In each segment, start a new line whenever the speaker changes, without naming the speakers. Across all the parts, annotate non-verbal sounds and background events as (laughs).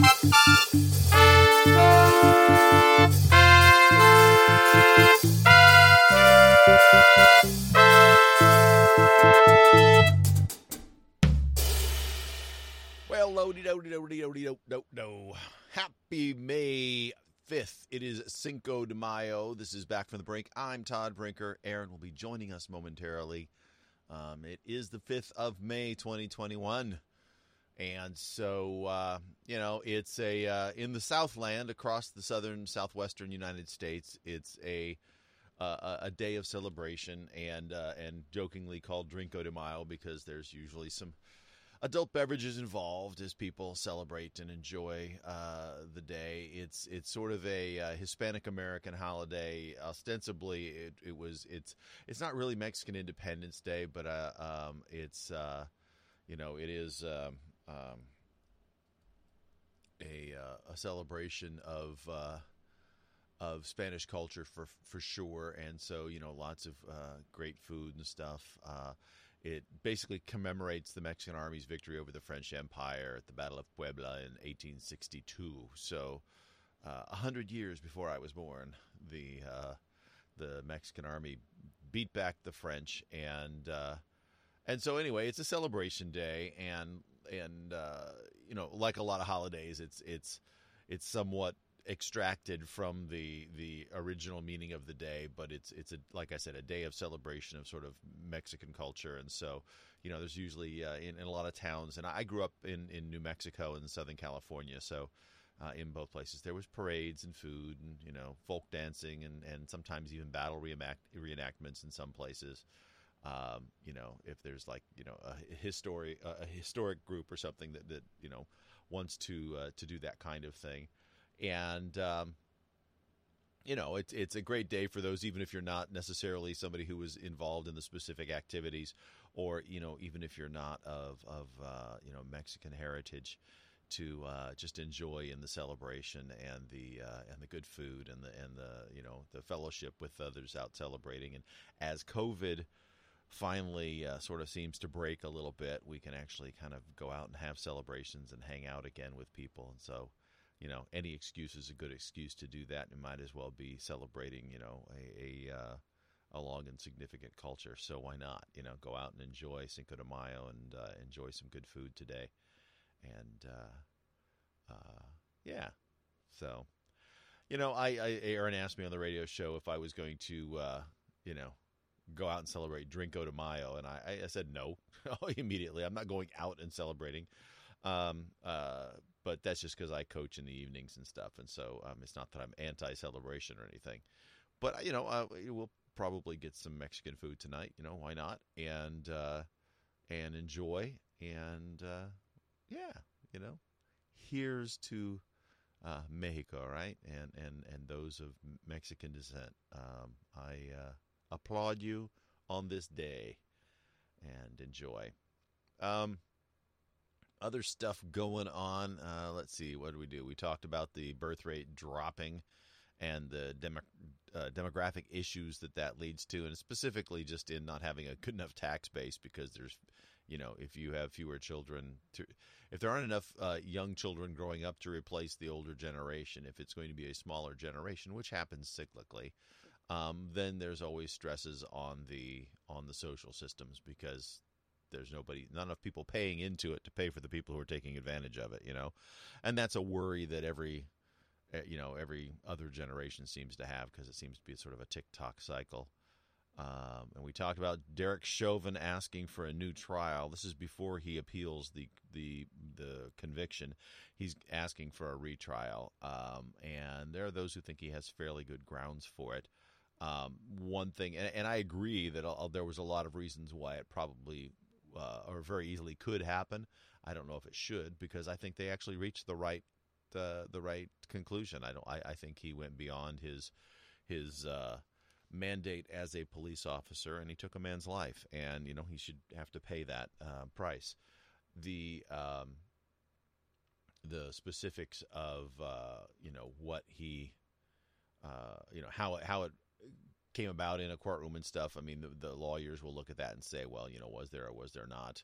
Well, loady do do do do. Happy May 5th. It is Cinco de Mayo. This is Back from the Brink. I'm Todd Brinker. Aaron will be joining us momentarily. Um, it is the 5th of May, 2021. And so, uh, you know, it's a, uh, in the Southland across the southern, southwestern United States, it's a, uh, a day of celebration and, uh, and jokingly called Drinko de Mayo because there's usually some adult beverages involved as people celebrate and enjoy uh, the day. It's it's sort of a uh, Hispanic American holiday. Ostensibly, it, it was it's it's not really Mexican Independence Day, but uh, um, it's you know it is. Um, um, a, uh, a celebration of uh, of Spanish culture for for sure, and so you know lots of great food and stuff. It basically commemorates the Mexican Army's victory over the French Empire at the Battle of Puebla in 1862. So, uh, a uh, hundred years before I was born, the uh, the Mexican Army beat back the French, and uh, and so anyway, it's a celebration day, and and uh, you know, like a lot of holidays, it's it's it's somewhat extracted from the the original meaning of the day, but it's it's a like I said, a day of celebration of sort of Mexican culture, and so you know, there's usually uh, in, in a lot of towns, and I grew up in in New Mexico and Southern California, so. Uh, in both places, there was parades and food, and you know, folk dancing, and, and sometimes even battle reenact- reenactments in some places. Um, you know, if there's like you know a historic a historic group or something that, that you know wants to uh, to do that kind of thing. And um, you know it's it's a great day for those even if you're not necessarily somebody who was involved in the specific activities or you know even if you're not of of uh, you know Mexican heritage to uh, just enjoy in the celebration and the uh, and the good food and the and the you know the fellowship with others out celebrating. And as COVID finally uh, sort of seems to break a little bit we can actually kind of go out and have celebrations and hang out again with people and so you know, any excuse is a good excuse to do that. It might as well be celebrating, you know, a a, uh, a long and significant culture. So why not, you know, go out and enjoy Cinco de Mayo and uh, enjoy some good food today, and uh, uh, yeah. So, you know, I, I Aaron asked me on the radio show if I was going to, uh, you know, go out and celebrate Drinko de Mayo, and I, I said no (laughs) immediately. I'm not going out and celebrating. Um, uh, but that's just because I coach in the evenings and stuff, and so um, it's not that I'm anti-celebration or anything. But you know, uh, we'll probably get some Mexican food tonight. You know, why not? And uh, and enjoy, and uh, yeah, you know, here's to uh, Mexico, right? And and and those of Mexican descent. Um, I uh, applaud you on this day, and enjoy. Um, other stuff going on. Uh, let's see, what did we do? We talked about the birth rate dropping and the demo, uh, demographic issues that that leads to, and specifically just in not having a good enough tax base because there's, you know, if you have fewer children, to, if there aren't enough uh, young children growing up to replace the older generation, if it's going to be a smaller generation, which happens cyclically, um, then there's always stresses on the on the social systems because there's nobody, not enough people paying into it to pay for the people who are taking advantage of it, you know, and that's a worry that every, eh, you know, every other generation seems to have because it seems to be sort of a tick-tock cycle. Um, and we talked about Derek Chauvin asking for a new trial. This is before he appeals the the the conviction. He's asking for a retrial, um, and there are those who think he has fairly good grounds for it. Um, one thing, and, and, I agree that uh, there was a lot of reasons why it probably uh, or very easily could happen. I don't know if it should because I think they actually reached the right uh, the right conclusion. I don't. I, I, think he went beyond his his uh, mandate as a police officer, and he took a man's life, and you know he should have to pay that uh, price. The um, the specifics of uh, you know what he you know how how it came about in a courtroom and stuff. I mean, the, the, lawyers will look at that and say, well, you know, was there or was there not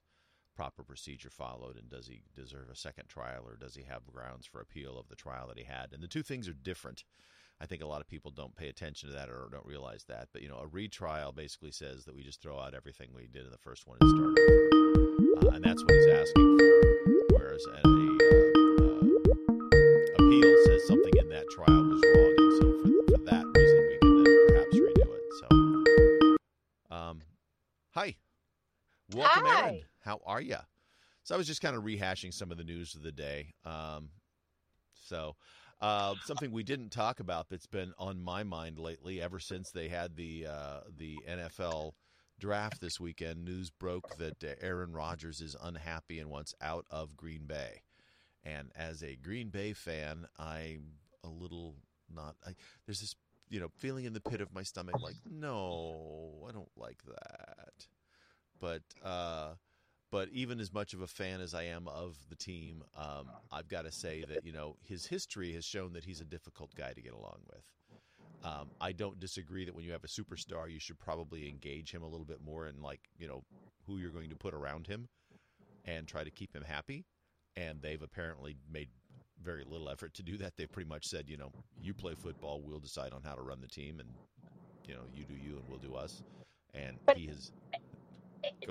proper procedure followed, and does he deserve a second trial, or does he have grounds for appeal of the trial that he had? And the two things are different. I think a lot of people don't pay attention to that or don't realize that. But you know, a retrial basically says that we just throw out everything we did in the first one and start over, uh, and that's what he's asking for. Whereas a uh, uh, appeal says something in that trial was wrong, hi, welcome,
Hi.
Aaron. How are you? So I was just kind of rehashing some of the news of the day. Um, so uh, something we didn't talk about that's been on my mind lately, ever since they had the uh, the NFL draft this weekend, news broke that uh, Aaron Rodgers is unhappy and wants out of Green Bay. And as a Green Bay fan, I'm a little not. I, there's this you know feeling in the pit of my stomach, like (laughs) no, I don't like that. But uh, but even as much of a fan as I am of the team, um, I've got to say that you know his history has shown that he's a difficult guy to get along with. Um, I don't disagree that when you have a superstar, you should probably engage him a little bit more in like you know who you're going to put around him, and try to keep him happy. And they've apparently made very little effort to do that. They've pretty much said, you know, you play football, we'll decide on how to run the team, and you know, you do you, and we'll do us. And
But-
he has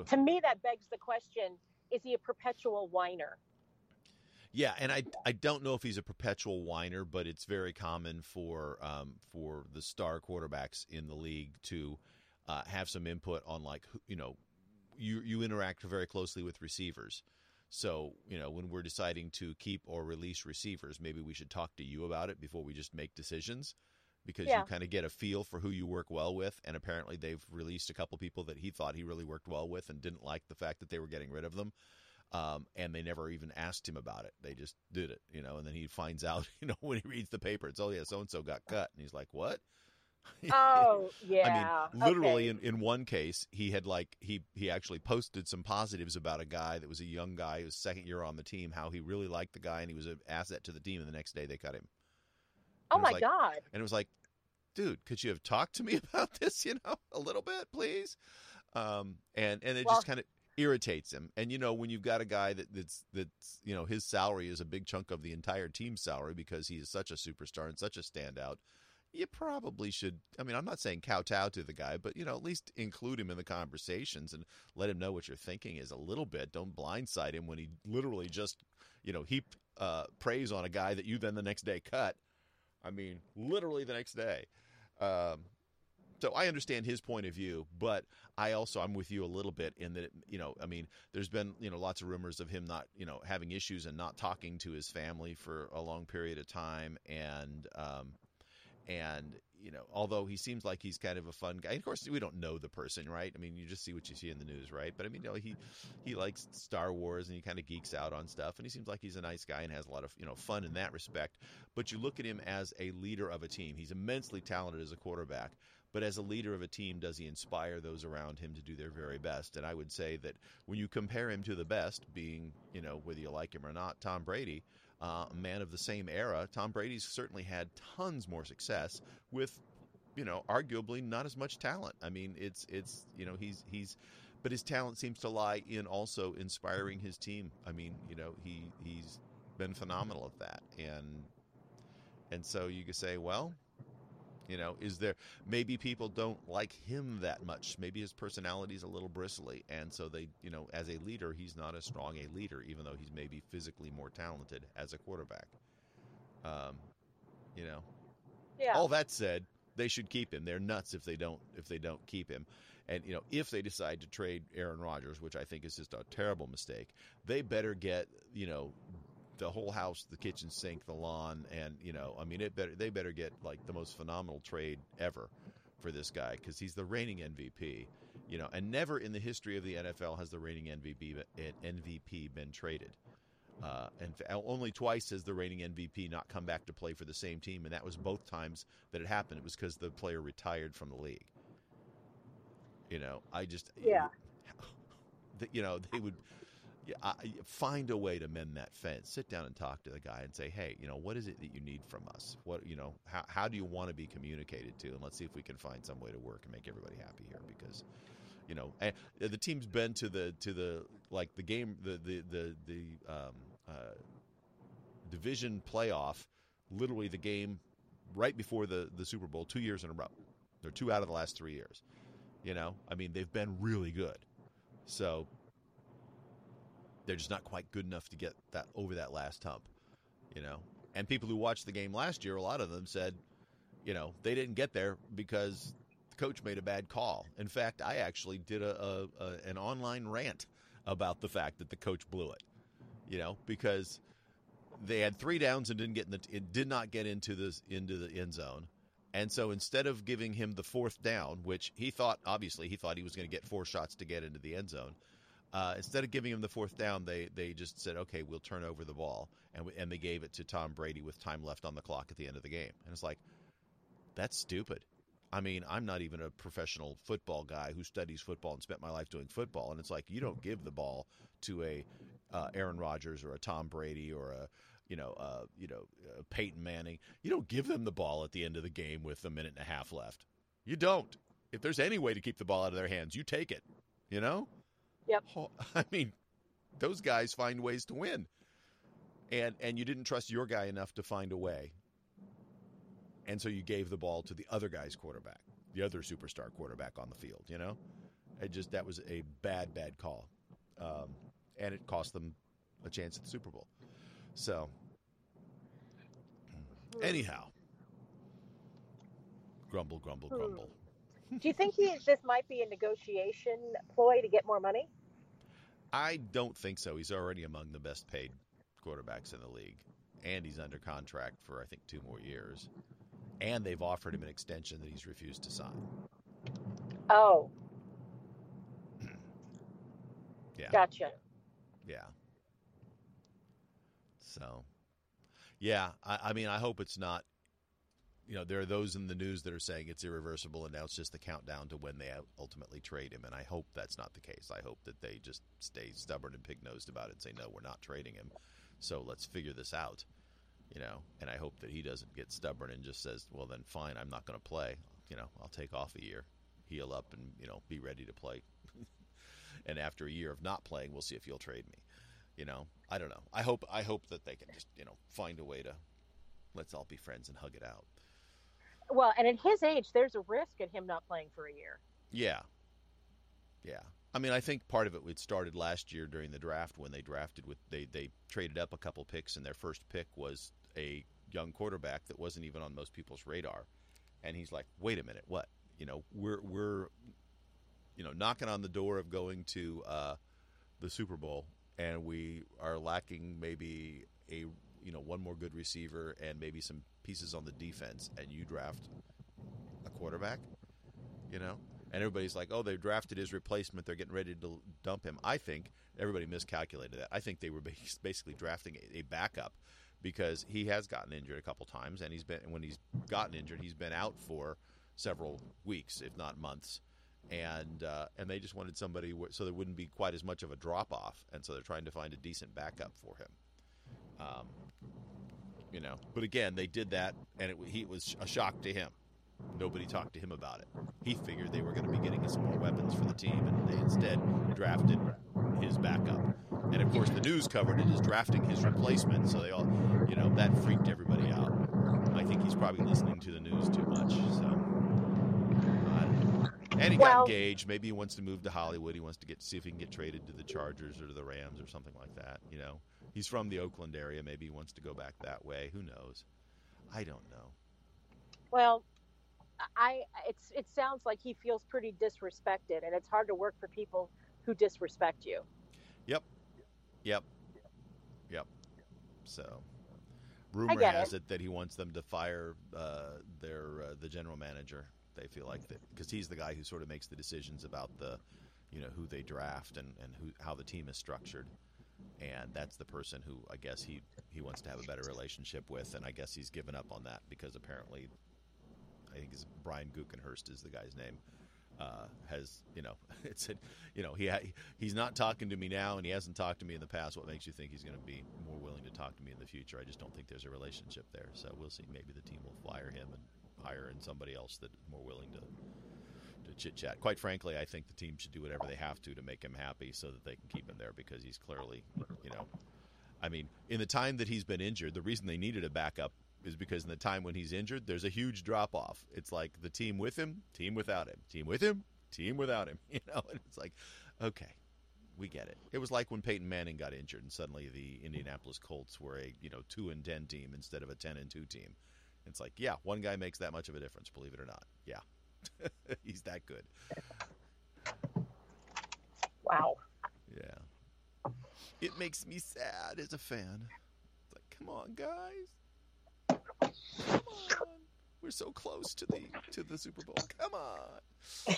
To me, that begs the question: Is he a perpetual whiner?
Yeah, and I I don't know if he's a perpetual whiner, but it's very common for um, for the star quarterbacks in the league to uh, have some input on like you know you you interact very closely with receivers. So you know when we're deciding to keep or release receivers, maybe we should talk to you about it before we just make decisions, because
Yeah.
you kind of get a feel for who you work well with. And apparently they've released a couple people that he thought he really worked well with and didn't like the fact that they were getting rid of them um, and they never even asked him about it. They just did it, you know. And then he finds (laughs) out, you know, when he reads the paper, it's oh yeah, so and so got cut, and he's like, what? (laughs)
Oh, yeah.
I mean, literally,
okay.
in, in one case, he had like he he actually posted some positives about a guy that was a young guy who was second year on the team, how he really liked the guy and he was an asset to the team. And the next day, they cut him,
oh my
like-
God.
and it was like, dude, could you have talked to me (laughs) about this, you know, a little bit, please? Um, and and it
Well-
just kind of irritates him. And you know, when you've got a guy that, that's that's you know his salary is a big chunk of the entire team's salary because he is such a superstar and such a standout. You probably should. I mean, I'm not saying kowtow to the guy, but you know, at least include him in the conversations and let him know what you're thinking is a little bit. Don't blindside him when he literally just, you know, heaped uh, praise on a guy that you then the next day cut. I mean, literally the next day. Um, so I understand his point of view, but I also I'm with you a little bit in that you know I mean there's been you know lots of rumors of him not you know having issues and not talking to his family for a long period of time, and um, and you know although he seems like he's kind of a fun guy. Of course, we don't know the person, right? I mean, you just see what you see in the news, right? But I mean, you know, he he likes Star Wars and he kind of geeks out on stuff, and he seems like he's a nice guy and has a lot of you know fun in that respect. But you look at him as a leader of a team; he's immensely talented as a quarterback. But as a leader of a team, does he inspire those around him to do their very best? And I would say that when you compare him to the best, being you know whether you like him or not, Tom Brady, uh, a man of the same era, Tom Brady's certainly had tons more success with you know arguably not as much talent. I mean, it's it's you know he's he's but his talent seems to lie in also inspiring his team. I mean, you know, he he's been phenomenal at that, and and so you could say, well, you know, is there maybe people don't like him that much? Maybe his personality is a little bristly, and so they, you know, as a leader, he's not as strong a leader, even though he's maybe physically more talented as a quarterback. Um, you know,
Yeah.
all that said, they should keep him. They're nuts if they don't if they don't keep him. And you know, if they decide to trade Aaron Rodgers, which I think is just a terrible mistake, they better get you know the whole house, the kitchen sink, the lawn, and you know, I mean, it better they better get like the most phenomenal trade ever for this guy because he's the reigning MVP. You know, and never in the history of the NFL has the reigning MVP MVP been traded. Uh, and only twice has the reigning MVP not come back to play for the same team, and that was both times that it happened. It was because the player retired from the league. You know, I just
Yeah. (laughs)
you know they would Find a way to mend that fence. Sit down and talk to the guy and say, hey, you know, what is it that you need from us? What you know, how how do you want to be communicated to? And let's see if we can find some way to work and make everybody happy here because you know, and the team's been to the to the like the game the the the the um, uh, division playoff, literally the game right before the the Super Bowl, two years in a row. They're two out of the last three years. You know, I mean, they've been really good. So they're just not quite good enough to get that over that last hump. You know, and people who watched the game last year, a lot of them said, you know, they didn't get there because the coach made a bad call. In fact, I actually did a, a, a an online rant about the fact that the coach blew it. You know, because they had three downs and didn't get in the it did not get into this into the end zone. And so instead of giving him the fourth down, which he thought obviously he thought he was going to get four shots to get into the end zone, uh, instead of giving him the fourth down, they they just said, okay, we'll turn over the ball, and and they gave it to Tom Brady with time left on the clock at the end of the game. And it's like, that's stupid. I mean, I'm not even a professional football guy who studies football and spent my life doing football, and it's like you don't give the ball to a uh, Aaron Rodgers or a Tom Brady or a you know, uh, you know, uh, Peyton Manning. You don't give them the ball at the end of the game with a minute and a half left. You don't. If there's any way to keep the ball out of their hands, you take it. You know.
Yep. (laughs)
I mean, those guys find ways to win, and and you didn't trust your guy enough to find a way, and so you gave the ball to the other guy's quarterback, the other superstar quarterback on the field. You know, it just that was a bad bad call, um, and it cost them a chance at the Super Bowl. So, anyhow, grumble, grumble,
Hmm.
grumble.
Do you think he, this might be a negotiation ploy to get more money?
I don't think so. He's already among the best paid quarterbacks in the league, and he's under contract for I think two more years. And they've offered him an extension that he's refused to sign.
Oh, (clears throat)
Yeah,
gotcha.
yeah. So, yeah, I, I mean, I hope it's not. You know, there are those in the news that are saying it's irreversible, and now it's just the countdown to when they ultimately trade him. And I hope that's not the case. I hope that they just stay stubborn and pig nosed about it and say, no, we're not trading him. So let's figure this out. You know, and I hope that he doesn't get stubborn and just says, well, then fine, I'm not going to play. You know, I'll take off a year, heal up, and, you know, be ready to play. (laughs) and after a year of not playing, we'll see if you'll trade me. You know, I don't know. I hope I hope that they can just you know find a way to let's all be friends and hug it out.
Well, and at his age, there's a risk in him not playing for a year.
Yeah, yeah. I mean, I think part of it it started last year during the draft when they drafted with they they traded up a couple picks and their first pick was a young quarterback that wasn't even on most people's radar, and he's like, wait a minute, what? You know, we're we're you know knocking on the door of going to uh, the Super Bowl and we are lacking maybe a you know one more good receiver and maybe some pieces on the defense, and you draft a quarterback, you know, and everybody's like, oh, they drafted his replacement, they're getting ready to dump him. I think everybody miscalculated that. I think they were basically drafting a backup because he has gotten injured a couple times, and he's been when he's gotten injured, he's been out for several weeks, if not months and uh, and they just wanted somebody so there wouldn't be quite as much of a drop off, and so they're trying to find a decent backup for him. Um, you know, but again, they did that, and it, he it was a shock to him. Nobody talked to him about it. He figured they were going to be getting some more weapons for the team, and they instead drafted his backup. And of course, the news covered it as drafting his replacement, so they all, you know, that freaked everybody out. I think he's probably listening to the news too much. So. Uh, and he
Well-
got engaged. Maybe he wants to move to Hollywood. He wants to get see if he can get traded to the Chargers or to the Rams or something like that. You know, he's from the Oakland area. Maybe he wants to go back that way. Who knows? I don't know.
Well, I it's it sounds like he feels pretty disrespected, and it's hard to work for people who disrespect you.
Yep, yep, yep. So, rumor has
it.
it. that he wants them to fire uh, their uh, the general manager. They feel like that because he's the guy who sort of makes the decisions about the, you know, who they draft and and who how the team is structured. And that's the person who I guess he he wants to have a better relationship with, and I guess he's given up on that because apparently, I think it's Brian Guckenhurst is the guy's name. Uh, has you know (laughs) it's a, you know he he's not talking to me now and he hasn't talked to me in the past. What makes you think he's going to be more willing to talk to me in the future? I just don't think there's a relationship there. So we'll see. Maybe the team will fire him and hire in somebody else that's more willing to chit chat. Quite frankly, I think the team should do whatever they have to to make him happy so that they can keep him there because he's clearly, you know, I mean, in the time that he's been injured, the reason they needed a backup is because in the time when he's injured, there's a huge drop off. It's like the team with him, team without him, team with him, team without him. (laughs) You know, and it's like, okay, we get it. It was like when Peyton Manning got injured, and suddenly the Indianapolis Colts were a you know two and ten team instead of a ten and two team. It's like, yeah, one guy makes that much of a difference. Believe it or not, yeah, (laughs) he's that good.
Wow.
Yeah, it makes me sad as a fan. It's like, come on, guys, come on. We're so close to the to the Super Bowl. Come on.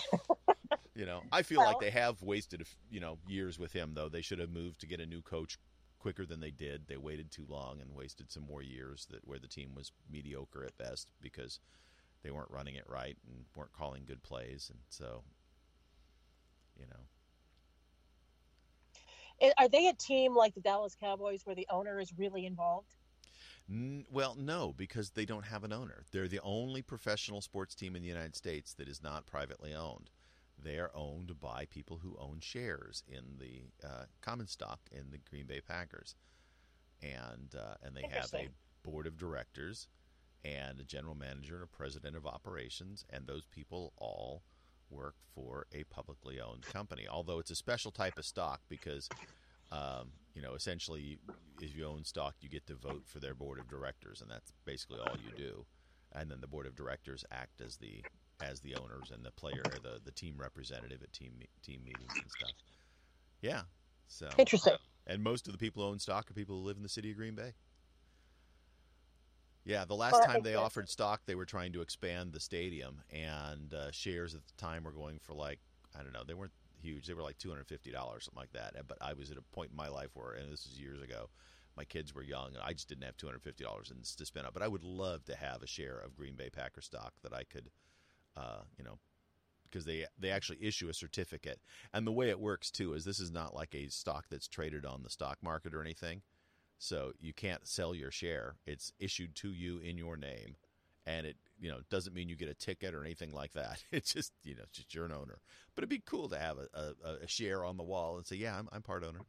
You know, I feel well, like they have wasted, you know, years with him. Though they should have moved to get a new coach quicker than they did. They waited too long and wasted some more years that where the team was mediocre at best because they weren't running it right and weren't calling good plays, and so, you
know. Are they a team like the Dallas Cowboys where the owner is really involved?
well, no, because they don't have an owner. They're the only professional sports team in the United States that is not privately owned they are owned by people who own shares in the uh, common stock in the Green Bay Packers, and uh, and they have a board of directors and a general manager and a president of operations, and those people all work for a publicly owned company. Although it's a special type of stock because. Um, you know, essentially, if you own stock, you get to vote for their board of directors, and that's basically all you do. And then the board of directors act as the as the owners and the player, the the team representative at team team meetings and stuff. Yeah, so
interesting.
And most of the people who own stock are people who live in the city of Green Bay. Yeah, the last time they offered stock, they were trying to expand the stadium, and uh, shares at the time were going for like I don't know, they weren't huge. They were like two hundred fifty dollars, something like that. But I was at a point in my life where, and this is years ago, my kids were young, and I just didn't have two hundred fifty dollars to spend up. But I would love to have a share of Green Bay Packer stock that I could uh, you know, because they they actually issue a certificate. And the way it works too is this is not like a stock that's traded on the stock market or anything. So you can't sell your share. It's issued to you in your name, and it you know doesn't mean you get a ticket or anything like that. (laughs) It's just you know just you're an owner. But it'd be cool to have a, a, a share on the wall and say, yeah, I'm, I'm part owner.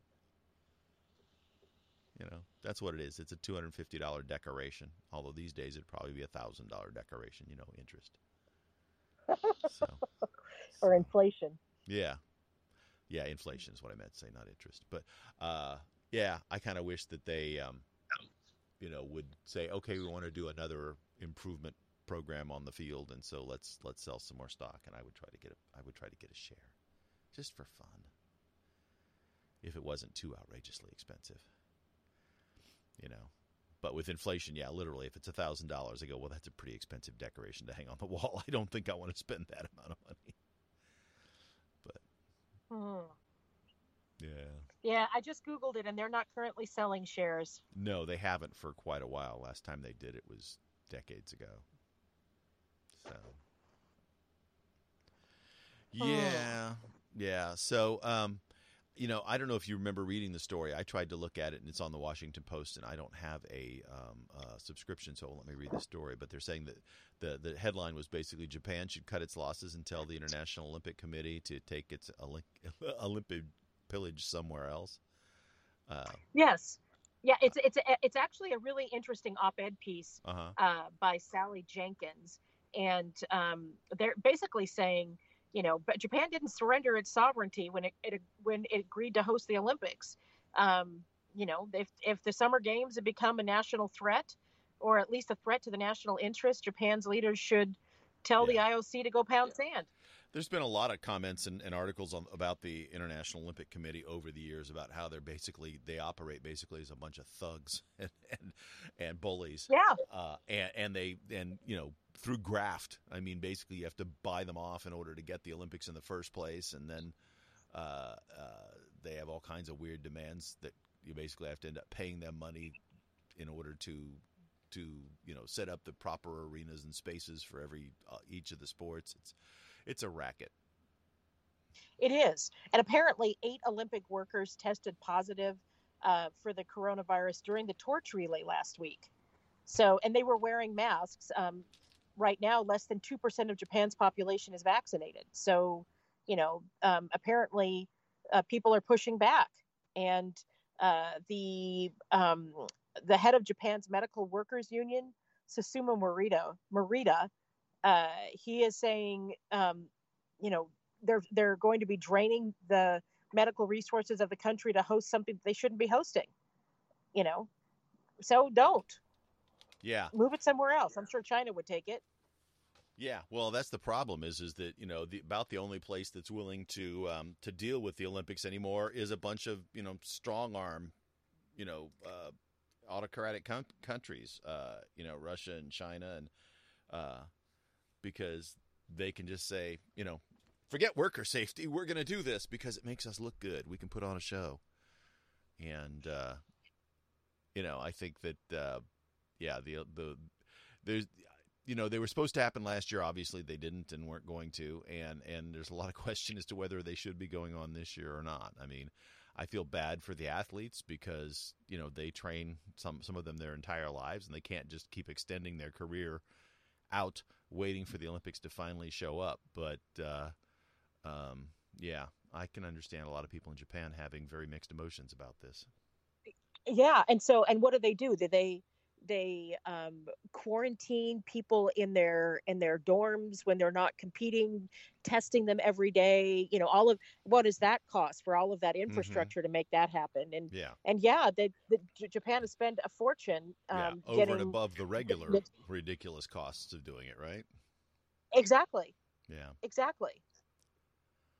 You know, that's what it is. It's a two hundred fifty dollar decoration. Although these days it'd probably be a thousand dollar decoration. You know, interest.
So, (laughs) or inflation.
Yeah, yeah, inflation is what I meant to say, not interest. But uh, yeah, I kind of wish that they, um, you know, would say, okay, we want to do another improvement program on the field, and so let's let's sell some more stock, and I would try to get a I would try to get a share, just for fun, if it wasn't too outrageously expensive. You know, but with inflation, yeah, literally, if it's a thousand dollars, I go, well, that's a pretty expensive decoration to hang on the wall. (laughs) I don't think I want to spend that amount of money. But
hmm.
Yeah,
yeah, I just googled it, and they're not currently selling shares.
No, they haven't for quite a while. Last time they did it was decades ago. So yeah, yeah. So um, you know, I don't know if you remember reading the story. I tried to look at it, and it's on the Washington Post, and I don't have a um, uh, subscription, so let me read the story. But they're saying that the the headline was basically Japan should cut its losses and tell the International Olympic Committee to take its (laughs) Olympic pillage somewhere else.
Uh, yes, yeah, it's it's it's actually a really interesting op-ed piece uh-huh. uh, by Sally Jenkins, and um, they're basically saying you know, but Japan didn't surrender its sovereignty when it, it when it agreed to host the Olympics. Um, you know, if if the Summer Games have become a national threat, or at least a threat to the national interest, Japan's leaders should tell yeah. the IOC to go pound yeah. sand.
There's been a lot of comments and, and articles on, about the International Olympic Committee over the years about how they're basically they operate basically as a bunch of thugs (laughs) and and, and bullies.
Yeah.
Uh, and and they and you know through graft. I mean, basically, you have to buy them off in order to get the Olympics in the first place, and then uh, uh, they have all kinds of weird demands that you basically have to end up paying them money in order to to you know set up the proper arenas and spaces for every uh, each of the sports. It's it's a racket.
It is, and apparently, eight Olympic workers tested positive uh, for the coronavirus during the torch relay last week. So, and they were wearing masks. Um, right now, less than 2% of Japan's population is vaccinated. So, you know, um, apparently uh, people are pushing back. And uh, the, um, the head of Japan's Medical Workers Union, Susumu Morita, Morita uh, he is saying, um, you know, they're, they're going to be draining the medical resources of the country to host something they shouldn't be hosting, you know, so don't
yeah.
Move it somewhere else. I'm sure China would take it.
Yeah, well, that's the problem. Is is that you know the, about the only place that's willing to um, to deal with the Olympics anymore is a bunch of you know strong arm, you know, uh, autocratic com- countries. Uh, you know, Russia and China, and uh, because they can just say, you know, forget worker safety. We're going to do this because it makes us look good. We can put on a show, and uh, you know, I think that uh, yeah, the the there's you know they were supposed to happen last year. Obviously, they didn't and weren't going to, and and there's a lot of (laughs) question as to whether they should be going on this year or not. I mean, I feel bad for the athletes because you know they train some some of them their entire lives, and they can't just keep extending their career out waiting for the Olympics to finally show up. But uh, um, yeah, I can understand a lot of people in Japan having very mixed emotions about this.
Yeah, and so and what do they do? Do they they um, quarantine people in their in their dorms when they're not competing testing them every day you know all of what does that cost for all of that mm-hmm. infrastructure mm-hmm. to make that happen? And
yeah.
and yeah the, the japan has spent a fortune um,
yeah, over getting, and above the regular the, ridiculous costs of doing it right?
Exactly.
Yeah.
Exactly.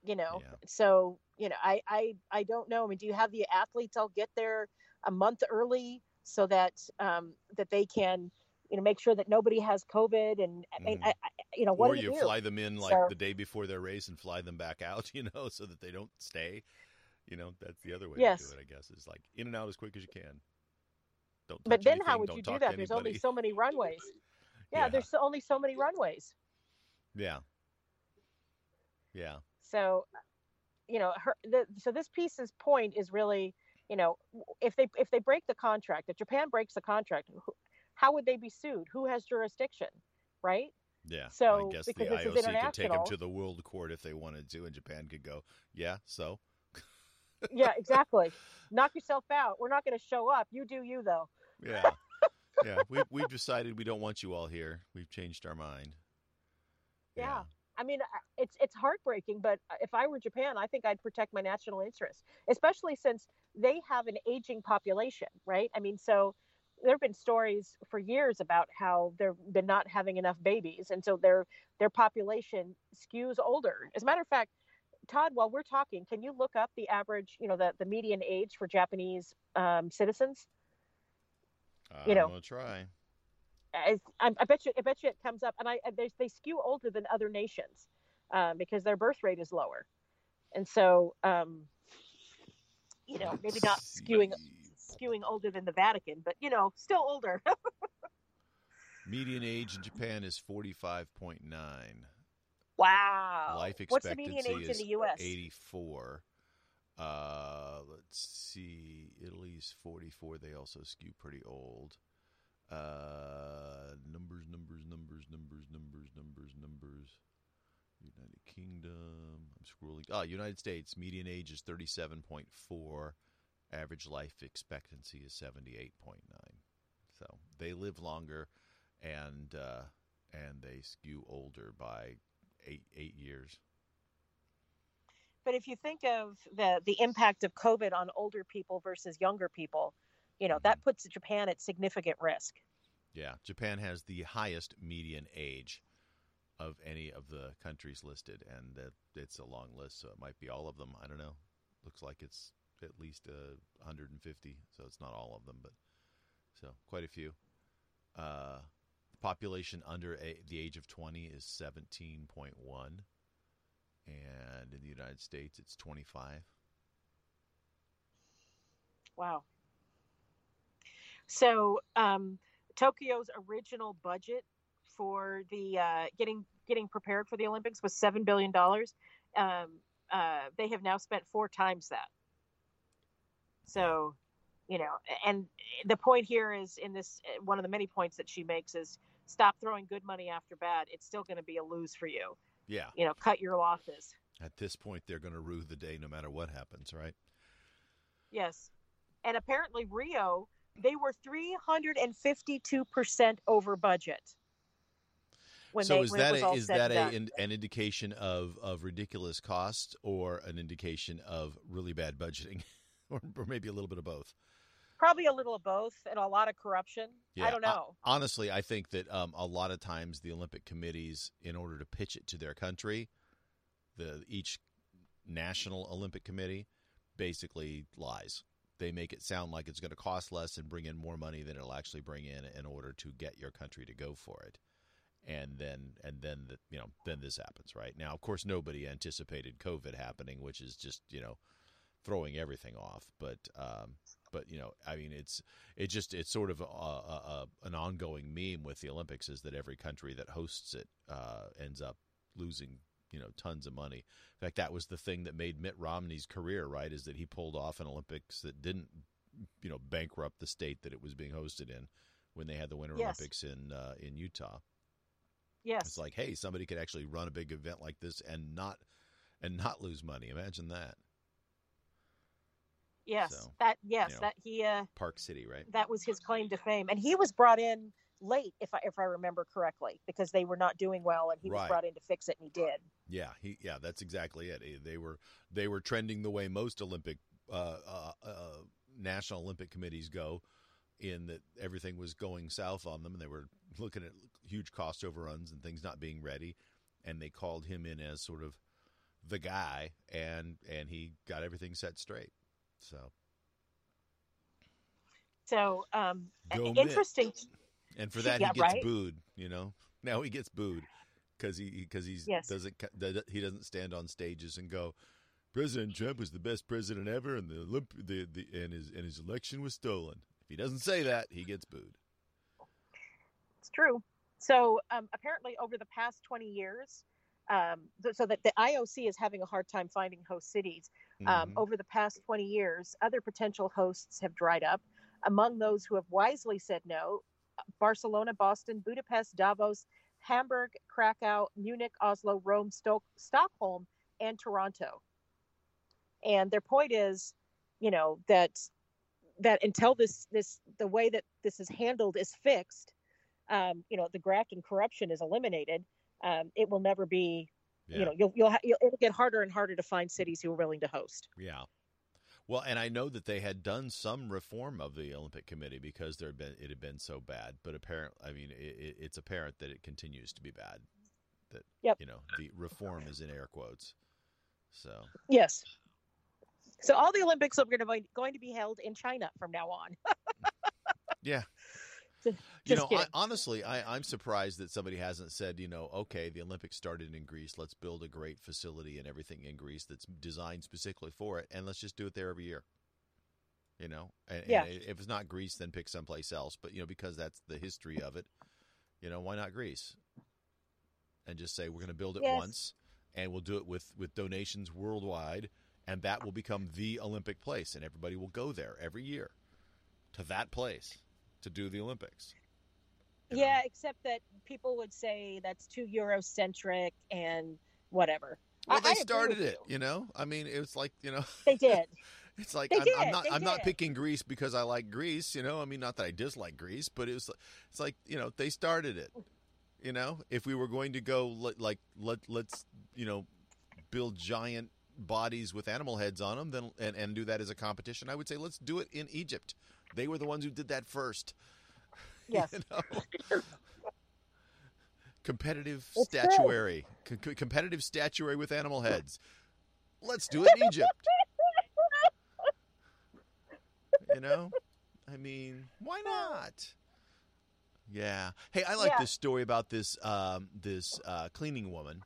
You know yeah. so you know I, I i don't know. I mean do you have the athletes all get there a month early so that um, that they can you know make sure that nobody has COVID and I mean, mm. I, I, you know what
or you,
you
fly them in like so, the day before their race and fly them back out, (laughs) you know, so that they don't stay. You know, that's the other way yes. to do it. I guess is like in and out as quick as you can. Don't. but then anything, how would you do that?
There's only so many runways. Yeah, (laughs) yeah. there's only so many runways.
Yeah. Yeah.
So, you know, her. The, so this piece's point is really you know, if they if they break the contract, if Japan breaks the contract, how would they be sued? Who has jurisdiction, right?
Yeah. So I guess the IOC could take them to the World Court if they wanted to, and Japan could go, yeah, so.
yeah, exactly. (laughs) Knock yourself out. We're not going to show up. You do you, though.
Yeah. yeah. (laughs) We we've decided we don't want you all here. We've changed our mind.
yeah. yeah. I mean, it's it's heartbreaking, but uh, if I were Japan, I think I'd protect my national interests, especially since they have an aging population, right? I mean, so there have been stories for years about how they've been not having enough babies, and so their their population skews older. As a matter of fact, Todd, while we're talking, can you look up the average, you know, the the median age for Japanese um, citizens?
I'm you know, gonna try.
I, I, bet you, I bet you it comes up, and I they, they skew older than other nations um, because their birth rate is lower, and so um, know (laughs) maybe not skewing skewing older than the Vatican, but you know still older. (laughs)
median age in Japan is forty five point nine.
Wow.
Life expectancy
What's the median age
is
in the U.S.?
Eighty four. Uh, let's see. Italy's 44. They also skew pretty old. Uh, numbers, numbers, numbers, numbers, numbers, numbers, numbers. United Kingdom. I'm scrolling. Ah, United States. Median age is 37.4. Average life expectancy is 78.9. So they live longer, and uh, and they skew older by eight eight years.
But if you think of the the impact of COVID on older people versus younger people, you know, that puts Japan at significant risk.
Yeah, Japan has the highest median age of any of the countries listed, and that it's a long list, so it might be all of them. I don't know. Looks like it's at least uh, 150, so it's not all of them, but so quite a few. Uh, population under a, the age of 20 is 17.1, and in the United States, it's 25.
Wow. So, um, Tokyo's original budget for the uh, getting getting prepared for the Olympics was seven billion dollars. Um, uh, they have now spent four times that. So, you know, and the point here is in this one of the many points that she makes is stop throwing good money after bad, it's still going to be a lose for you.
Yeah.
You know, cut your losses.
At this point, they're going to rue the day no matter what happens, right?
Yes. And apparently, Rio, they were 352% over budget.
So they, is that a, is that a, an, an indication of, of ridiculous cost or an indication of really bad budgeting, (laughs) or, or maybe a little bit of both?
Probably a little of both, and a lot of corruption.
Yeah,
I don't know.
I, honestly, I think that um, a lot of times the Olympic committees, in order to pitch it to their country, the each national Olympic committee basically lies. They make it sound like it's going to cost less and bring in more money than it'll actually bring in in order to get your country to go for it and then and then the, you know then this happens right? Now of course nobody anticipated covid happening which is just you know throwing everything off but um but you know i mean it's it just it's sort of a, a, a, an ongoing meme with the olympics is that every country that hosts it uh ends up losing you know tons of money. In fact that was the thing that made mitt romney's career right is that he pulled off an olympics that didn't you know bankrupt the state that it was being hosted in when they had the winter yes. olympics in uh, in utah
Yes.
It's like, hey, somebody could actually run a big event like this and not and not lose money. Imagine that.
Yes. So, that yes, you know, that he uh
Park City, right?
That was his claim to fame. And he was brought in late if I if I remember correctly because they were not doing well and he right. was brought in to fix it and he did.
Yeah, he yeah, that's exactly it. They were they were trending the way most Olympic uh, uh, uh, national Olympic committees go in that everything was going south on them and they were looking at huge cost overruns and things not being ready and they called him in as sort of the guy and and he got everything set straight so
so um Go interesting Mitt.
and for that yeah, he gets right? booed you know now he gets booed because he because he yes. doesn't he doesn't stand on stages and go President Trump was the best president ever, and the, Olymp- the, the and his and his election was stolen. If he doesn't say that, he gets booed.
True. So um, apparently, over the past 20 years, um, so that the IOC is having a hard time finding host cities. Um, mm-hmm. Over the past 20 years, other potential hosts have dried up. Among those who have wisely said no, Barcelona, Boston, Budapest, Davos, Hamburg, Krakow, Munich, Oslo, Rome, Sto- Stockholm, and Toronto. And their point is, you know, that that until this this the way that this is handled is fixed, um, you know, the graft and corruption is eliminated, um, it will never be. Yeah. You know, you'll you'll, ha- you'll it'll get harder and harder to find cities who are willing to host.
Yeah. Well, and I know that they had done some reform of the Olympic Committee because there had been it had been so bad. But apparently, I mean, it, it's apparent that it continues to be bad. That yep. you know the reform is in air quotes. So
yes, so all the Olympics are going to be, going to be held in China from now on. (laughs)
yeah. Just you know, I, honestly, I, I'm surprised that somebody hasn't said, you know, okay, the Olympics started in Greece. Let's build a great facility and everything in Greece that's designed specifically for it, and let's just do it there every year. You know, and, yeah. and if it's not Greece, then pick someplace else. But you know, because that's the history of it, you know, why not Greece? And just say we're going to build it yes. once, and we'll do it with with donations worldwide and that will become the Olympic place, and everybody will go there every year to that place to do the Olympics.
Yeah, know? except that people would say that's too Eurocentric and whatever.
Well, they I started it, you. you. know. I mean, it was like you know (laughs)
they did.
It's like I'm, I'm, not. They I'm did. not picking Greece because I like Greece. You know, I mean, not that I dislike Greece, but it was. It's like you know they started it. You know, if we were going to go like let let's you know build giant bodies with animal heads on them then and, and do that as a competition, I would say let's do it in Egypt. They were the ones who did that first. (laughs)
Yes. you know? (laughs)
competitive it's statuary, competitive statuary with animal heads. Let's do it in Egypt. (laughs) you know, I mean, why not? Yeah. Hey, I like yeah. this story about this um, this uh, cleaning woman.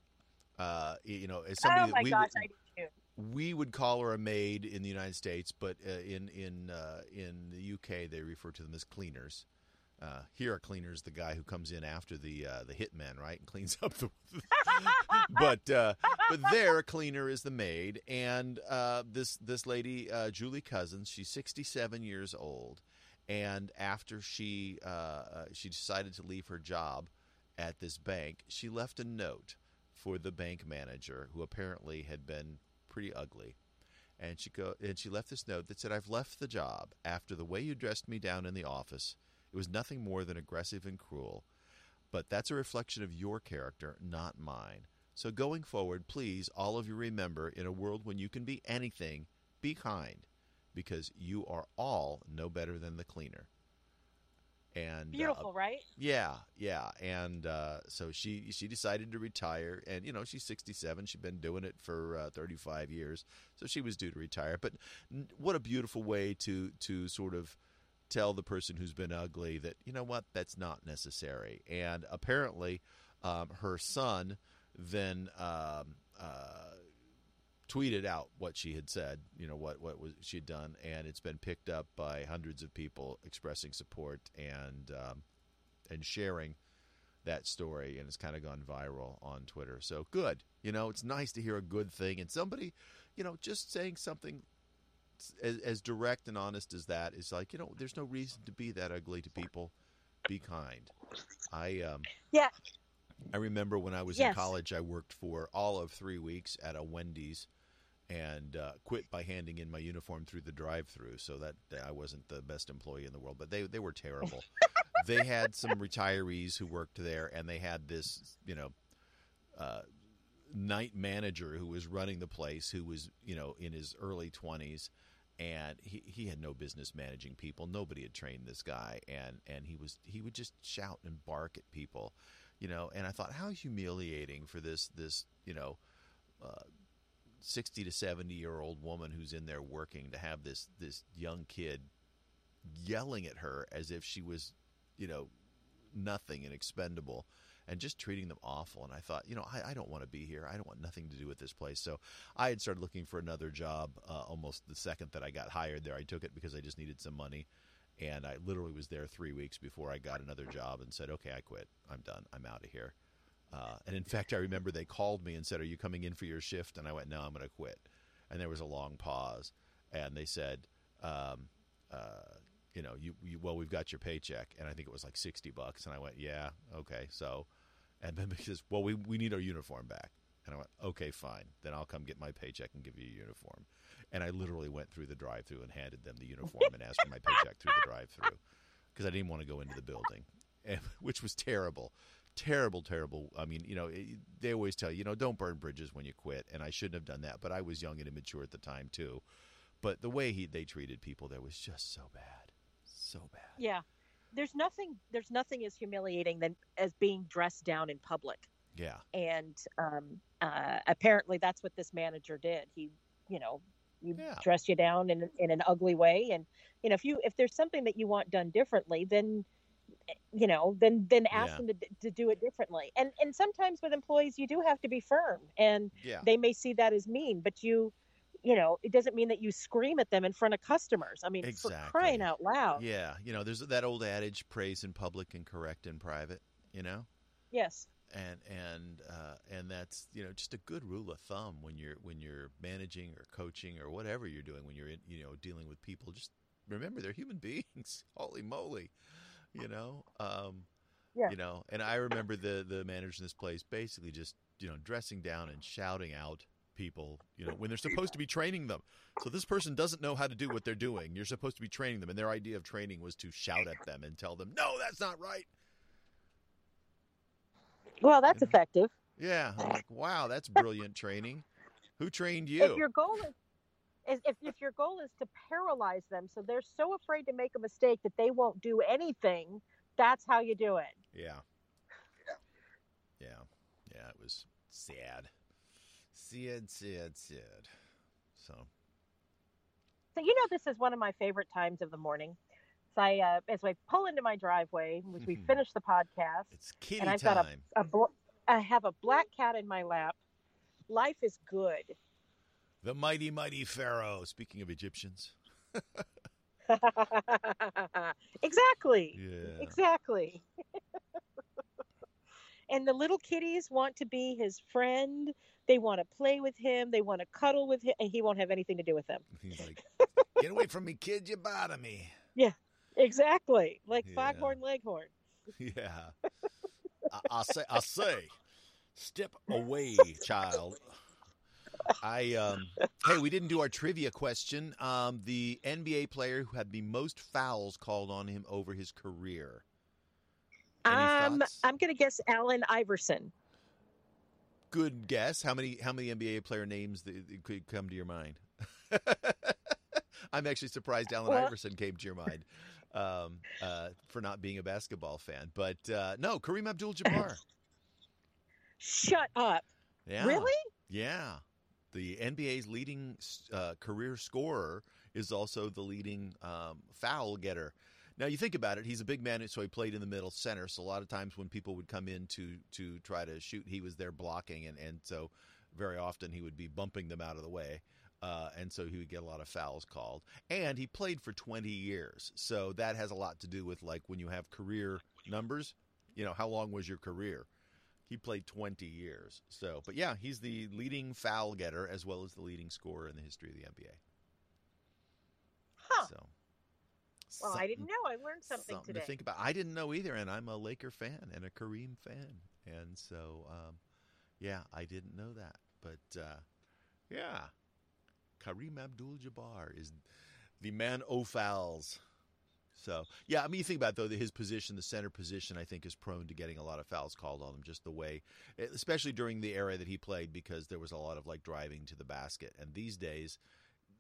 Uh, you know, as somebody
oh my
we,
gosh, I
we would call her a maid in the United States, but uh, in in uh, in the UK they refer to them as cleaners. Uh, here are cleaners the guy who comes in after the uh, the hitman, right, and cleans (laughs) up the. (laughs) but uh, but there, a cleaner is the maid, and uh, this this lady Julie Cousins, she's sixty seven years old, And after she uh, uh, she decided to leave her job at this bank, she left a note for the bank manager, who apparently had been pretty ugly. And she go and she left this note that said, "I've left the job after the way you dressed me down in the office. It was nothing more than aggressive and cruel. But that's a reflection of your character, not mine. So going forward, please, all of you remember, in a world when you can be anything, be kind, because you are all no better than the cleaner." And
beautiful, uh, right?
Yeah, yeah. And uh, so she she decided to retire, and you know she's sixty seven. She'd been doing it for uh, thirty five years, so she was due to retire. But n- what a beautiful way to to sort of tell the person who's been ugly that you know what that's not necessary. And apparently, um, her son then um, uh, tweeted out what she had said, you know what what was she had done, and it's been picked up by hundreds of people expressing support and um, and sharing that story, and it's kind of gone viral on Twitter. So good, you know, it's nice to hear a good thing and somebody, you know, just saying something as, as direct and honest as that is like, you know, there's no reason to be that ugly to people. Be kind. I um
yeah.
I remember when I was yes. in college, I worked for all of three weeks at a Wendy's and uh, quit by handing in my uniform through the drive-through. So that I wasn't the best employee in the world, but they they were terrible. (laughs) they had some retirees who worked there, and they had this you know uh, night manager who was running the place, who was you know in his early twenties. And he, he had no business managing people. Nobody had trained this guy, and, and he was he would just shout and bark at people, you know. And I thought, how humiliating for this this you know uh, 60 to 70 year old woman who's in there working to have this this young kid yelling at her as if she was you know nothing and expendable and just treating them awful. And i thought you know i, I don't want to be here. I don't want nothing to do with this place. So i had started looking for another job uh, almost the second that i got hired there. I took it because i just needed some money. And i literally was there three weeks before i got another job and said okay i quit. I'm done. I'm out of here uh, and in fact, I remember they called me and said, "Are you coming in for your shift?" And I went, "No, I'm going to quit." And there was a long pause, and they said, um, uh, "You know, you, you, well, we've got your paycheck," and I think it was like sixty bucks. And I went, "Yeah, okay." So, and then (laughs) because well, we we need our uniform back, and I went, "Okay, fine. Then I'll come get my paycheck and give you a uniform." And I literally went through the drive-through and handed them the uniform and asked for my paycheck through the drive-through because I didn't want to go into the building, (laughs) and, which was terrible terrible, terrible. I mean, you know, they always tell you, you know, don't burn bridges when you quit, and I shouldn't have done that. But I was young and immature at the time too. But the way he they treated people there was just so bad, so bad.
Yeah, there's nothing. There's nothing as humiliating than as being dressed down in public.
Yeah.
And um, uh, apparently, that's what this manager did. He, you know, you yeah. dress you down in in an ugly way, and you know, if you if there's something that you want done differently, then you know then then ask yeah. them to, to do it differently. And and sometimes with employees you do have to be firm and
yeah.
they may see that as mean but you you know it doesn't mean that you scream at them in front of customers. I mean exactly. for crying out loud.
Yeah you know there's that old adage praise in public and correct in private you know?
Yes.
And and uh, and that's you know just a good rule of thumb when you're when you're managing or coaching or whatever you're doing when you're in, you know dealing with people just remember they're human (laughs) beings. Holy moly you know. Um,
yeah.
You know, and I remember the the manager in this place basically just you know dressing down and shouting out people, you know, when they're supposed to be training them. So this person doesn't know how to do what they're doing. You're supposed to be training them, and their idea of training was to shout at them and tell them, "No, that's not right."
Well, that's and, effective.
Yeah, I'm like, wow, that's brilliant training. Who trained you?
If your goal is if, if your goal is to paralyze them so they're so afraid to make a mistake that they won't do anything that's how you do it.
Yeah. Yeah. Yeah it was sad. Sad sad sad. So.
So you know this is one of my favorite times of the morning. So I, uh, as I pull into my driveway, as we (laughs) finish the podcast,
it's kitty
and I've
time.
got a, a bl- I have a black cat in my lap. Life is good.
The mighty, mighty Pharaoh. Speaking of Egyptians. (laughs)
exactly.
Yeah.
Exactly. (laughs) and the little kitties want to be his friend. They want to play with him. They want to cuddle with him, and he won't have anything to do with them.
He's like, "Get away from me, kid! You bother me." (laughs)
Yeah, Exactly, like yeah. Foghorn Leghorn.
Yeah. I, I say, I say, step away, child. I um, hey, we didn't do our trivia question. Um, the NBA player who had the most fouls called on him over his career.
Any um, thoughts? I'm going to guess Allen Iverson.
Good guess. How many how many NBA player names that could come to your mind? (laughs) I'm actually surprised Allen well, Iverson came to your mind um, uh, for not being a basketball fan. But uh, no, Kareem Abdul-Jabbar. (laughs)
Shut up.
Yeah.
Really?
Yeah. The NBA's leading uh, career scorer is also the leading um, foul getter. Now you think about it, he's a big man, so he played in the middle center. So a lot of times when people would come in to to try to shoot, he was there blocking, and and so very often he would be bumping them out of the way. Uh, and so he would get a lot of fouls called. And he played for 20 years, so that has a lot to do with like when you have career numbers. You know, how long was your career? He played 20 years. So, but yeah, he's the leading foul getter as well as the leading scorer in the history of the NBA.
Huh. So, well, I didn't know. I learned something,
something
today.
to think about. I didn't know either, and I'm a Laker fan and a Kareem fan, and so um, yeah, I didn't know that. But uh, yeah, Kareem Abdul-Jabbar is the man o fouls. So yeah, I mean, you think about it, though his position, the center position, I think is prone to getting a lot of fouls called on him. Just the way, especially during the era that he played, because there was a lot of like driving to the basket, and these days,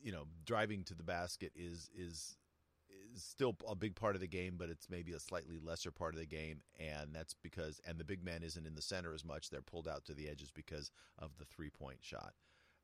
you know, driving to the basket is is is still a big part of the game, but it's maybe a slightly lesser part of the game, and that's because and the big man isn't in the center as much; they're pulled out to the edges because of the three point shot.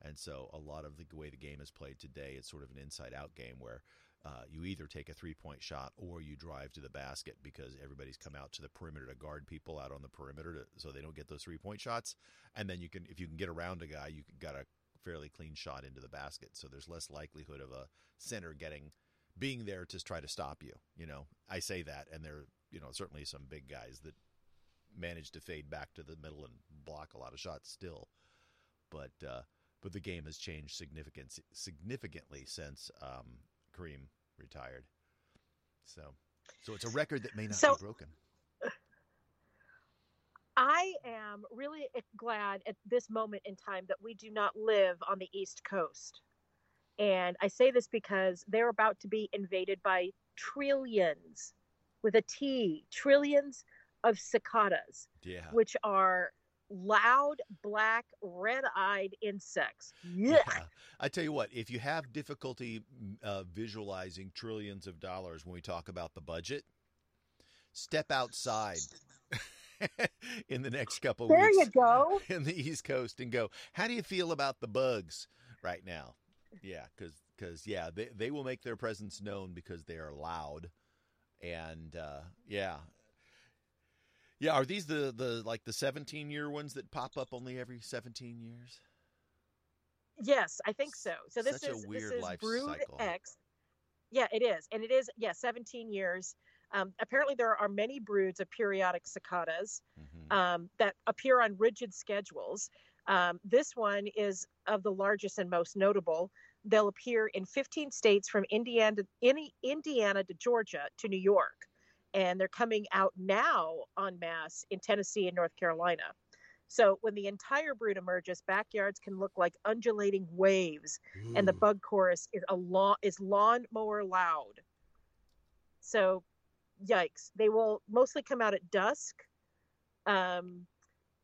And so, a lot of the way the game is played today, it's sort of an inside out game where uh, you either take a three point shot or you drive to the basket because everybody's come out to the perimeter to guard people out on the perimeter to, so they don't get those three point shots. And then you can, if you can get around a guy, you got a fairly clean shot into the basket. So there's less likelihood of a center getting being there to try to stop you. You know, I say that, and there, you know, certainly some big guys that manage to fade back to the middle and block a lot of shots still. But uh, but the game has changed significant significantly since um, Kareem retired. So, so it's a record that may not so, be broken.
I am really glad at this moment in time that we do not live on the East Coast. And I say this because they're about to be invaded by trillions with a T, trillions of cicadas,
yeah.
which are loud, black, red eyed insects. Yeah. yeah.
I tell you what, if you have difficulty uh, visualizing trillions of dollars when we talk about the budget, step outside. (laughs) in the next couple
there
weeks.
There you go. (laughs)
In the East Coast and go, how do you feel about the bugs right now? Yeah, because because yeah, they they will make their presence known because they are loud, and uh, yeah, yeah, are these the the like the 17 year ones that pop up only every 17 years?
Yes, I think so. So this
Such
is
this
is Brood
cycle.
X. Yeah, it is, and it is yeah, 17 years. Um, apparently, there are many broods of periodic cicadas mm-hmm. um, that appear on rigid schedules. Um, this one is of the largest and most notable. They'll appear in 15 states from Indiana, Indiana to Georgia to New York and they're coming out now en masse in Tennessee and North Carolina. So when the entire brood emerges, backyards can look like undulating waves, and the bug chorus is a lawn is lawnmower loud. So, yikes! They will mostly come out at dusk, um,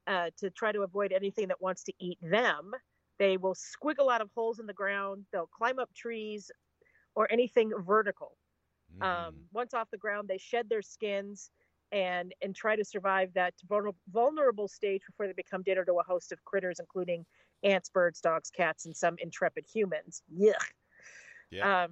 uh, to try to avoid anything that wants to eat them. They will squiggle out of holes in the ground. They'll climb up trees, or anything vertical. Um, mm-hmm. Um, once off the ground, they shed their skins and and try to survive that vulnerable stage before they become dinner to a host of critters, including ants, birds, dogs, cats, and some intrepid humans. Yuck.
Yeah.
Um,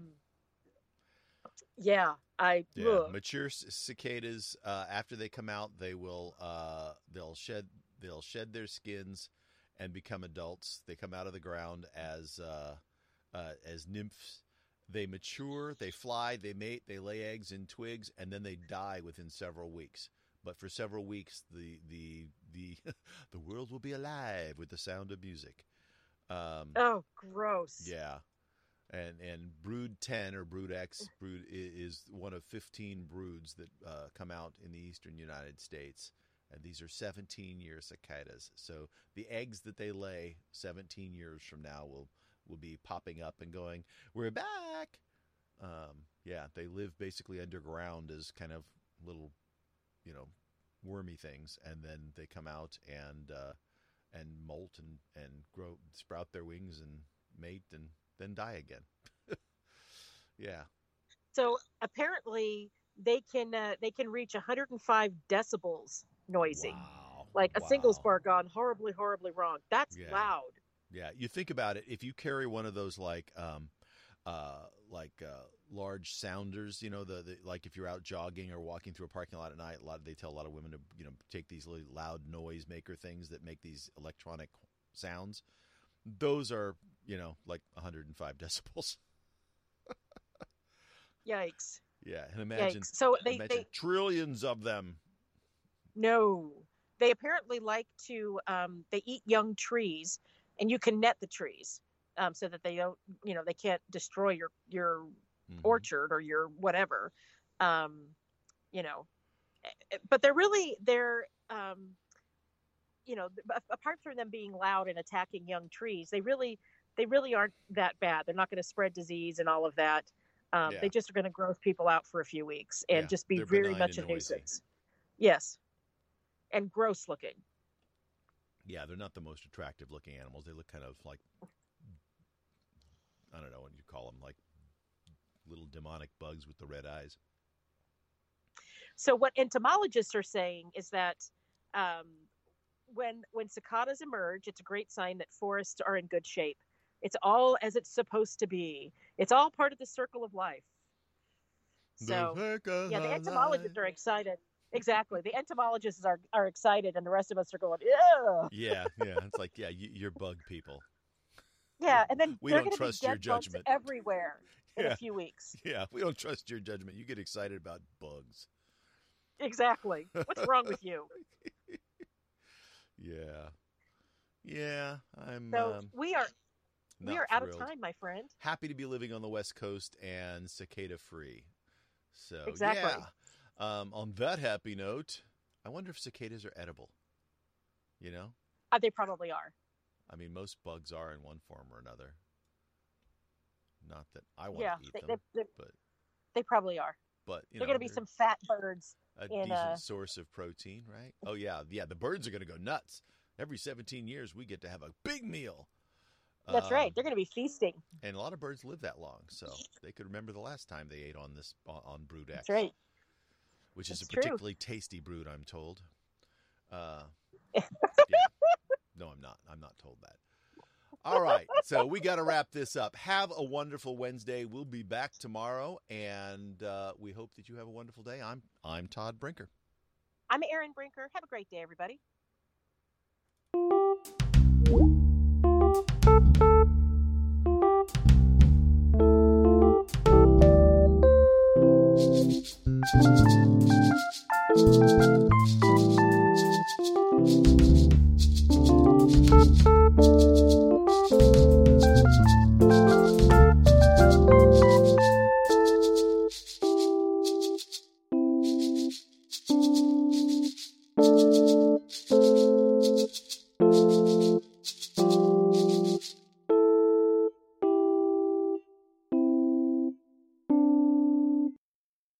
yeah, I
yeah. Ugh. mature cicadas uh, after they come out, they will uh, they'll shed they'll shed their skins and become adults. They come out of the ground as uh, uh as nymphs they mature, they fly, they mate, they lay eggs in twigs, and then they die within several weeks. But for several weeks, the the the (laughs) the world will be alive with the sound of music.
Um, oh, gross!
Yeah, and and brood 10 or brood x brood is one of 15 broods that uh, come out in the eastern united states and these are 17 year cicadas so the eggs that they lay 17 years from now will will be popping up and going we're back um, yeah they live basically underground as kind of little you know wormy things and then they come out and uh, and molt and and grow sprout their wings and mate and then die again. (laughs) yeah.
So apparently they can uh, they can reach 105 decibels noisy.
Wow.
Like a
wow.
single bar gone horribly horribly wrong. That's
yeah.
loud.
Yeah, you think about it. If you carry one of those like um, uh, like uh, large sounders, you know, the, the, like if you're out jogging or walking through a parking lot at night, a lot they tell a lot of women to you know take these really loud noise maker things that make these electronic sounds those are you know like 105 (laughs) decibels
yikes
yeah and imagine
yikes. so they,
imagine
they
trillions of them
no they apparently like to um, they eat young trees and you can net the trees um, so that they don't you know they can't destroy your your mm-hmm. orchard or your whatever um, you know eh, eh, but they're really they're um, you know, apart from them being loud and attacking young trees, they really they really aren't that bad. They're not going to spread disease and all of that. Um, yeah. They just are going to gross people out for a few weeks and yeah, just be very much a nuisance. Yes, and gross looking.
Yeah, they're not the most attractive looking animals. They look kind of like I don't know what you call them, like little demonic bugs with the red eyes.
So what entomologists are saying is that um, when when cicadas emerge, it's a great sign that forests are in good shape. It's all as it's supposed to be. It's all part of the circle of life. So yeah, the entomologists are excited. Exactly, the entomologists are are excited, and the rest of us are going, yeah.
Yeah, yeah. It's like, yeah, you, are bug people.
Yeah, and then we don't trust your judgment everywhere in a few weeks. (laughs)
Yeah, we don't trust your judgment. You get excited about bugs.
Exactly. What's wrong with you? (laughs)
Yeah, yeah. I'm.
So um, we are. We are out of time, my friend.
Happy to be living on the West Coast and cicada free. So
exactly.
yeah. Um, on that happy note, I wonder if cicadas are edible. You know?
Uh, they probably are.
I mean, most bugs are in one form or another. Not that I want
yeah,
to eat
they,
them,
they,
but
they probably are.
But
they're going to be some fat birds
a decent a... source of protein, right? Oh yeah, yeah. The birds are going to go nuts. Every 17 years, we get to have a big meal.
That's um, right. They're going to be feasting.
And a lot of birds live that long, so they could remember the last time they ate on this on Brood X.
That's right
which
That's
is a true. particularly tasty brood, I'm told. Uh, yeah. No, I'm not. I'm not told that. All right. So we got to wrap this up. Have a wonderful Wednesday. We'll be back tomorrow, and uh, we hope that you have a wonderful day. I'm I'm Todd Brinker.
I'm Erin Brinker. Have a great day, everybody.